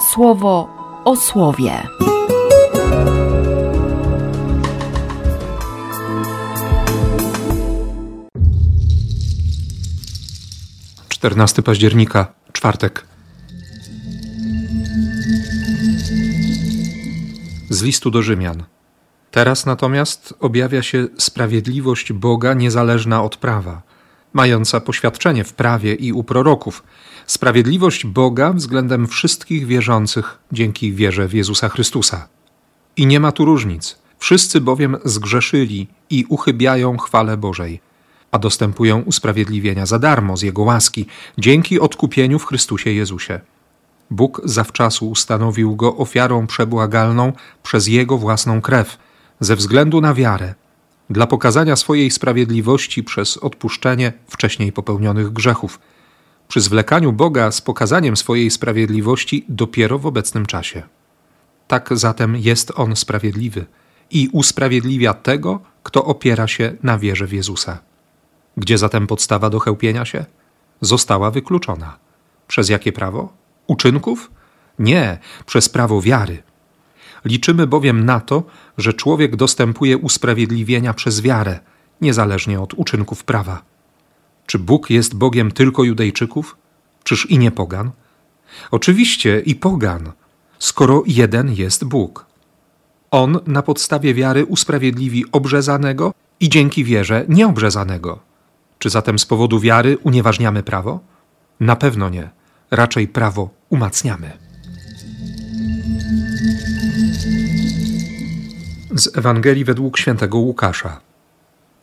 słowo o słowie. 14 października, czwartek. Z listu do Rzymian. Teraz natomiast objawia się sprawiedliwość Boga niezależna od prawa, mająca poświadczenie w prawie i u proroków. Sprawiedliwość Boga względem wszystkich wierzących dzięki wierze w Jezusa Chrystusa. I nie ma tu różnic. Wszyscy bowiem zgrzeszyli i uchybiają chwale Bożej a dostępują usprawiedliwienia za darmo z Jego łaski, dzięki odkupieniu w Chrystusie Jezusie. Bóg zawczasu ustanowił go ofiarą przebłagalną przez Jego własną krew, ze względu na wiarę, dla pokazania swojej sprawiedliwości przez odpuszczenie wcześniej popełnionych grzechów, przy zwlekaniu Boga z pokazaniem swojej sprawiedliwości dopiero w obecnym czasie. Tak zatem jest On sprawiedliwy i usprawiedliwia tego, kto opiera się na wierze w Jezusa. Gdzie zatem podstawa do chełpienia się? Została wykluczona. Przez jakie prawo? Uczynków? Nie, przez prawo wiary. Liczymy bowiem na to, że człowiek dostępuje usprawiedliwienia przez wiarę, niezależnie od uczynków prawa. Czy Bóg jest Bogiem tylko Judejczyków? Czyż i nie pogan? Oczywiście i pogan, skoro jeden jest Bóg. On na podstawie wiary usprawiedliwi obrzezanego i dzięki wierze nieobrzezanego. Czy zatem z powodu wiary unieważniamy prawo? Na pewno nie. Raczej prawo umacniamy. Z Ewangelii według świętego Łukasza.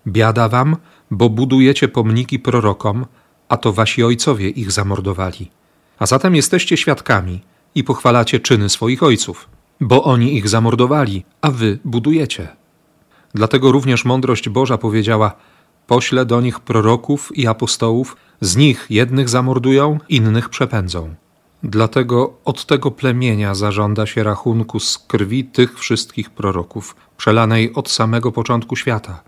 Biada wam, bo budujecie pomniki prorokom, a to wasi ojcowie ich zamordowali. A zatem jesteście świadkami i pochwalacie czyny swoich ojców, bo oni ich zamordowali, a wy budujecie. Dlatego również mądrość Boża powiedziała – Pośle do nich proroków i apostołów, z nich jednych zamordują, innych przepędzą. Dlatego od tego plemienia zażąda się rachunku z krwi tych wszystkich proroków, przelanej od samego początku świata,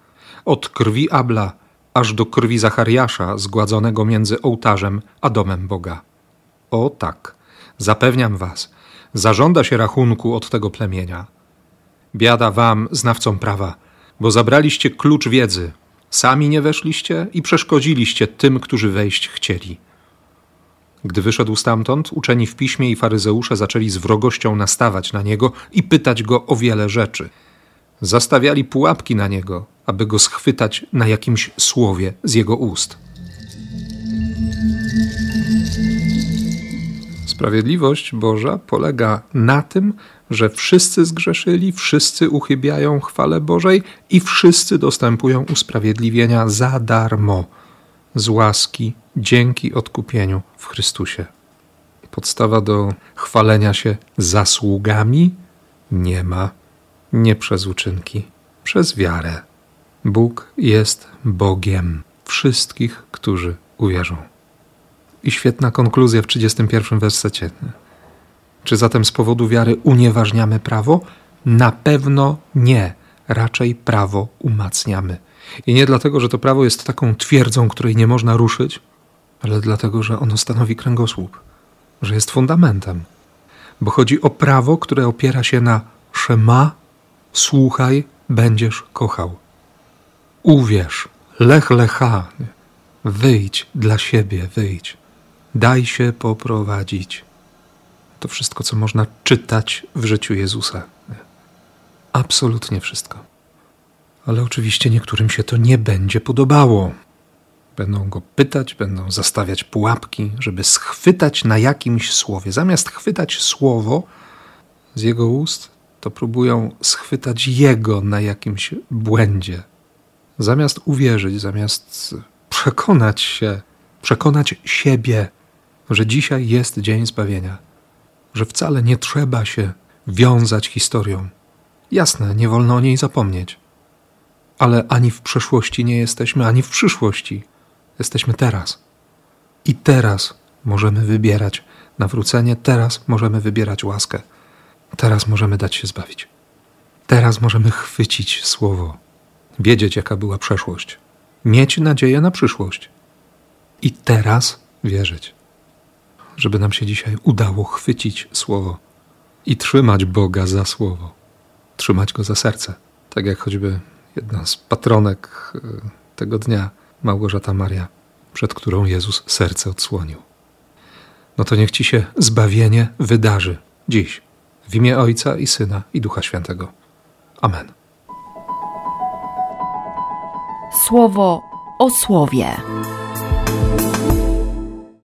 od krwi Abla aż do krwi Zachariasza, zgładzonego między ołtarzem a domem Boga. O tak, zapewniam was, zażąda się rachunku od tego plemienia. Biada wam, znawcom prawa, bo zabraliście klucz wiedzy, Sami nie weszliście i przeszkodziliście tym, którzy wejść chcieli. Gdy wyszedł stamtąd, uczeni w piśmie i faryzeusze zaczęli z wrogością nastawać na niego i pytać go o wiele rzeczy. Zastawiali pułapki na niego, aby go schwytać na jakimś słowie z jego ust. Sprawiedliwość Boża polega na tym, że wszyscy zgrzeszyli, wszyscy uchybiają chwale Bożej i wszyscy dostępują usprawiedliwienia za darmo, z łaski, dzięki odkupieniu w Chrystusie. Podstawa do chwalenia się zasługami nie ma, nie przez uczynki, przez wiarę. Bóg jest Bogiem wszystkich, którzy uwierzą. I świetna konkluzja w 31 wersecie. Czy zatem z powodu wiary unieważniamy prawo? Na pewno nie. Raczej prawo umacniamy. I nie dlatego, że to prawo jest taką twierdzą, której nie można ruszyć, ale dlatego, że ono stanowi kręgosłup, że jest fundamentem. Bo chodzi o prawo, które opiera się na szema, słuchaj, będziesz kochał. Uwierz, lech lecha, wyjdź dla siebie, wyjdź. Daj się poprowadzić. To wszystko, co można czytać w życiu Jezusa. Absolutnie wszystko. Ale oczywiście niektórym się to nie będzie podobało. Będą go pytać, będą zastawiać pułapki, żeby schwytać na jakimś słowie. Zamiast chwytać słowo z jego ust, to próbują schwytać jego na jakimś błędzie. Zamiast uwierzyć, zamiast przekonać się, przekonać siebie, że dzisiaj jest dzień zbawienia, że wcale nie trzeba się wiązać historią. Jasne, nie wolno o niej zapomnieć. Ale ani w przeszłości nie jesteśmy, ani w przyszłości. Jesteśmy teraz. I teraz możemy wybierać nawrócenie, teraz możemy wybierać łaskę. Teraz możemy dać się zbawić. Teraz możemy chwycić słowo, wiedzieć, jaka była przeszłość, mieć nadzieję na przyszłość i teraz wierzyć. żeby nam się dzisiaj udało chwycić słowo i trzymać Boga za słowo, trzymać go za serce, tak jak choćby jedna z patronek e, tego dnia, Małgorzata Maria, przed którą Jezus serce odsłonił. No to niech ci się zbawienie wydarzy dziś, w imię Ojca i Syna i Ducha Świętego. Amen. Słowo o słowie.